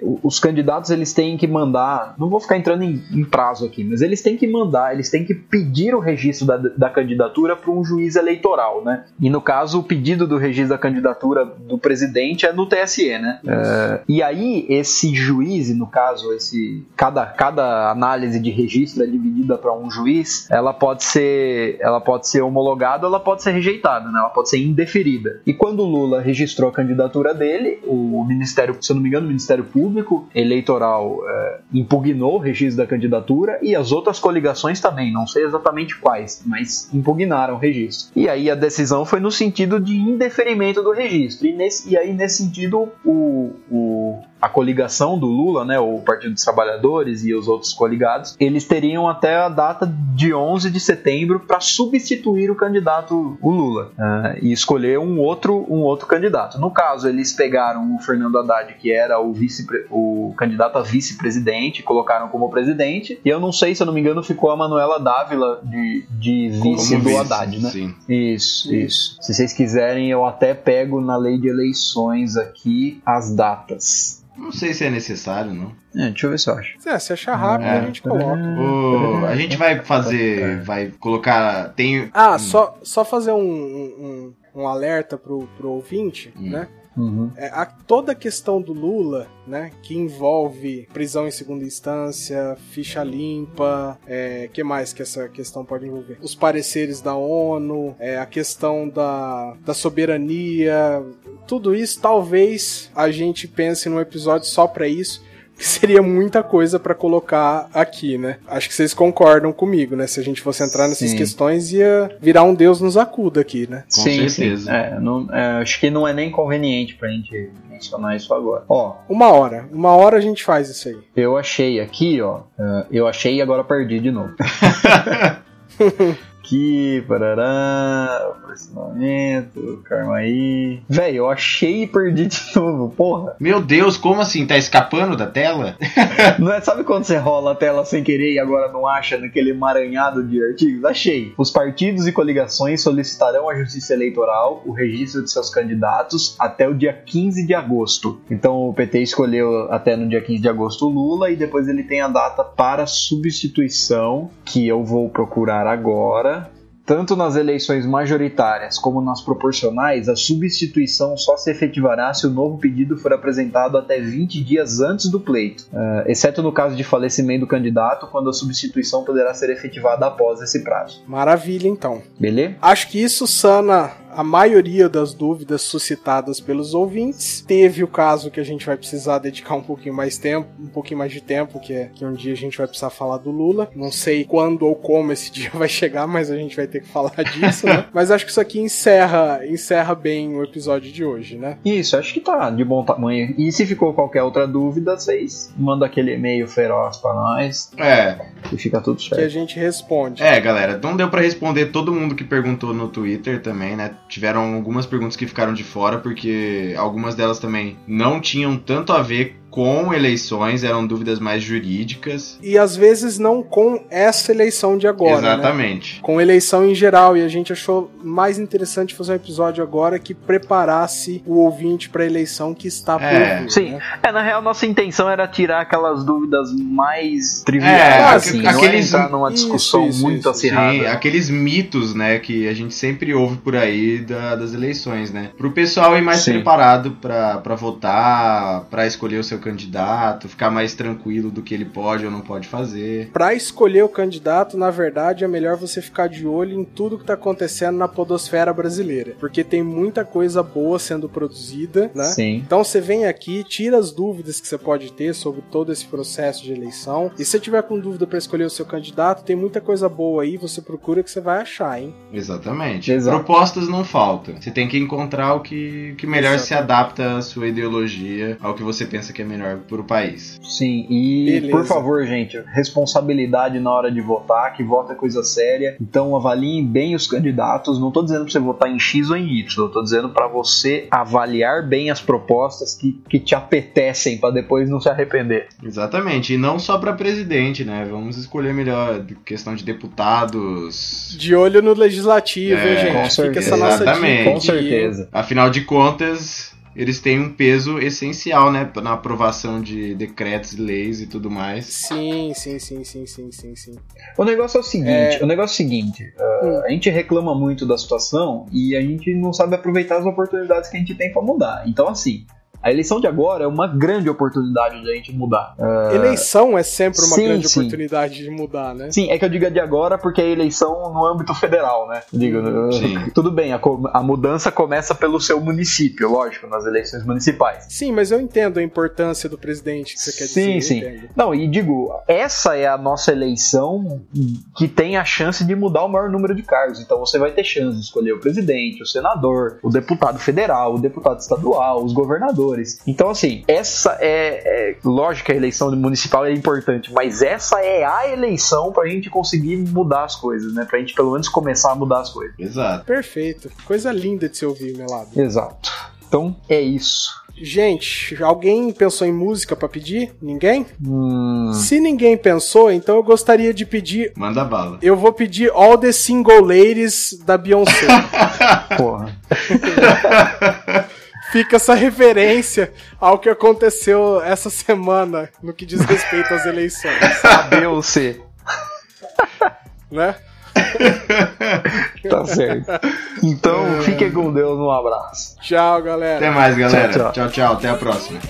o- os candidatos eles têm que mandar, não vou ficar entrando em, em prazo aqui, mas eles têm que mandar, eles têm que pedir o registro da, da candidatura para um juiz eleitoral, né? E no caso, o pedido do registro da candidatura do presidente é no TSE, né? É, e aí, esse juiz, no caso, esse cada, cada análise de registro é dividida para um juiz, ela pode ser ela pode ser homologada ela pode ser rejeitada, né? Ela pode ser indeferida. E quando o Lula registrou a candidatura dele, o Ministério, se eu não me engano, o Ministério Público Eleitoral é, impugnou o registro da candidatura e as outras coligações também, não sei exatamente quais, mas impugnaram o registro. E aí a decisão foi no sentido de indeferimento do registro. E, nesse, e aí, nesse sentido, o, o, a coligação do Lula, né, o Partido dos Trabalhadores e os outros coligados, eles teriam até a data de 11 de setembro para substituir o candidato, o Lula, eh, e escolher um outro, um outro candidato. No caso, eles pegaram o Fernando Haddad, que era o, vice, o candidato a vice-presidente, colocaram como presidente, e eu não sei, se eu não me engano, ficou a Manuela Dávila de, de vice Como do vice, Haddad, né? Sim. Isso, isso. Se vocês quiserem, eu até pego na lei de eleições aqui as datas. Não sei se é necessário, não. É, deixa eu ver se eu acho. É, se achar rápido, É. a gente coloca. O- a gente vai fazer. Vai colocar. Tem. Ah, Hum. só, só fazer um, um, um alerta pro, pro ouvinte, Hum. né? Uhum. É, a- toda a questão do Lula, né, que envolve prisão em segunda instância, ficha limpa, é, que mais que essa questão pode envolver? Os pareceres da ONU, é, a questão da, da soberania, tudo isso talvez a gente pense num episódio só pra isso. Que Seria muita coisa pra colocar aqui, né? Acho que vocês concordam comigo, né? Se a gente fosse entrar nessas Sim. questões, ia virar um Deus nos acuda aqui, né? Com sim, certeza. sim. É, não- é, acho que não é nem conveniente pra gente mencionar isso agora. Ó, Uma hora. Uma hora a gente faz isso aí. eu achei aqui, ó. é, eu achei e agora perdi de novo. aqui, parará, aproximamento, karma aí. Véi, eu achei e perdi de novo, porra. Meu Deus, como assim? Tá escapando da tela? Não é, sabe quando você rola a tela sem querer e agora não acha naquele emaranhado de artigos? Achei. Os partidos e coligações solicitarão à Justiça Eleitoral o registro de seus candidatos até o dia 15 de agosto. Então o PT escolheu até no dia 15 de agosto o Lula e depois ele tem a data para substituição, que eu vou procurar agora. Tanto nas eleições majoritárias como nas proporcionais, a substituição só se efetivará se o novo pedido for apresentado até 20 dias antes do pleito, eh, exceto no caso de falecimento do candidato, quando a substituição poderá ser efetivada após esse prazo. Maravilha, então. Beleza? Acho que isso sana a maioria das dúvidas suscitadas pelos ouvintes. Teve o caso que a gente vai precisar dedicar um pouquinho mais tempo, um pouquinho mais de tempo, que é que um dia a gente vai precisar falar do Lula. Não sei quando ou como esse dia vai chegar, mas a gente vai ter que falar disso, né? Mas acho que isso aqui encerra, encerra bem o episódio de hoje, né? Isso, acho que tá de bom tamanho. E se ficou qualquer outra dúvida, vocês mandam aquele e-mail feroz pra nós É. e fica tudo Que a certo. gente responde. É, galera, não deu pra responder todo mundo que perguntou no Twitter também, né? Tiveram algumas perguntas que ficaram de fora, porque algumas delas também não tinham tanto a ver com eleições, eram dúvidas mais jurídicas. E às vezes não com essa eleição de agora, né? Exatamente. com eleição em geral e a gente achou mais interessante fazer um episódio agora que preparasse o ouvinte para a eleição que está por É, vir. sim. né? É, na real, nossa intenção era tirar aquelas dúvidas mais É, triviais, assim, não é aqueles- entrar numa isso, discussão isso, muito isso. acirrada. Sim, aqueles mitos, né, que a gente sempre ouve por aí da- das eleições, né? Pro pessoal ir mais Sim. preparado pra votar, pra escolher o seu candidato, ficar mais tranquilo do que ele pode ou não pode fazer. Para escolher o candidato, na verdade, é melhor você ficar de olho em tudo que tá acontecendo na podosfera brasileira, porque tem muita coisa boa sendo produzida, né? Sim. Então você vem aqui, tira as dúvidas que você pode ter sobre todo esse processo de eleição. E se você tiver com dúvida para escolher o seu candidato, tem muita coisa boa aí, você procura que você vai achar, hein? Exatamente. Exato. Propostas não faltam. Você tem que encontrar o que, que melhor Exato. se adapta à sua ideologia, ao que você pensa que é melhor pro país. Sim, e Beleza. por favor, gente, responsabilidade na hora de votar, que voto é coisa séria. Então avaliem bem os candidatos. Não tô dizendo pra você votar em X ou em Y, eu tô dizendo pra você avaliar bem as propostas que, que te apetecem pra depois não se arrepender. Exatamente, e não só pra presidente, né? Vamos escolher melhor questão de deputados. De olho no legislativo, É, hein, gente? com Fica certeza. essa nossa Exatamente. dica. Com certeza. Afinal de contas, eles têm um peso essencial, né? Na aprovação de decretos, leis e tudo mais. Sim, sim, sim, sim, sim, sim, sim. O negócio é o seguinte, É. o negócio é o seguinte, uh, a gente reclama muito da situação e a gente não sabe aproveitar as oportunidades que a gente tem pra mudar. Então assim, a eleição de agora é uma grande oportunidade de a gente mudar. Uh, Eleição é sempre uma sim, grande sim. oportunidade de mudar, né? Sim, é que eu digo de agora porque é eleição no âmbito federal, né? Digo, Sim. tudo bem, a, a mudança começa pelo seu município, lógico, nas eleições municipais. Sim, mas eu entendo a importância do presidente que você quer Sim, dizer. sim. entendo. Não, e digo, essa é a nossa eleição que tem a chance de mudar o maior número de cargos. Então você vai ter chance de escolher o presidente, o senador, o deputado federal, o deputado estadual, os governadores. Então, assim, essa é, é lógico que a eleição municipal é importante, mas essa é a eleição pra gente conseguir mudar as coisas, né? Pra gente pelo menos começar a mudar as coisas. Exato. Perfeito. Coisa linda de se ouvir, meu lado. Exato. Então é isso. Gente, alguém pensou em música pra pedir? Ninguém? Hum, Se ninguém pensou, então eu gostaria de pedir. Manda bala. Eu vou pedir All the Single Ladies da Beyoncé. porra. Fica essa referência ao que aconteceu essa semana no que diz respeito às eleições, A, B ou C. né? Tá certo. Então fiquem com Deus, um abraço. Tchau, galera. Até mais, galera. Tchau, tchau. tchau, tchau. Até a próxima.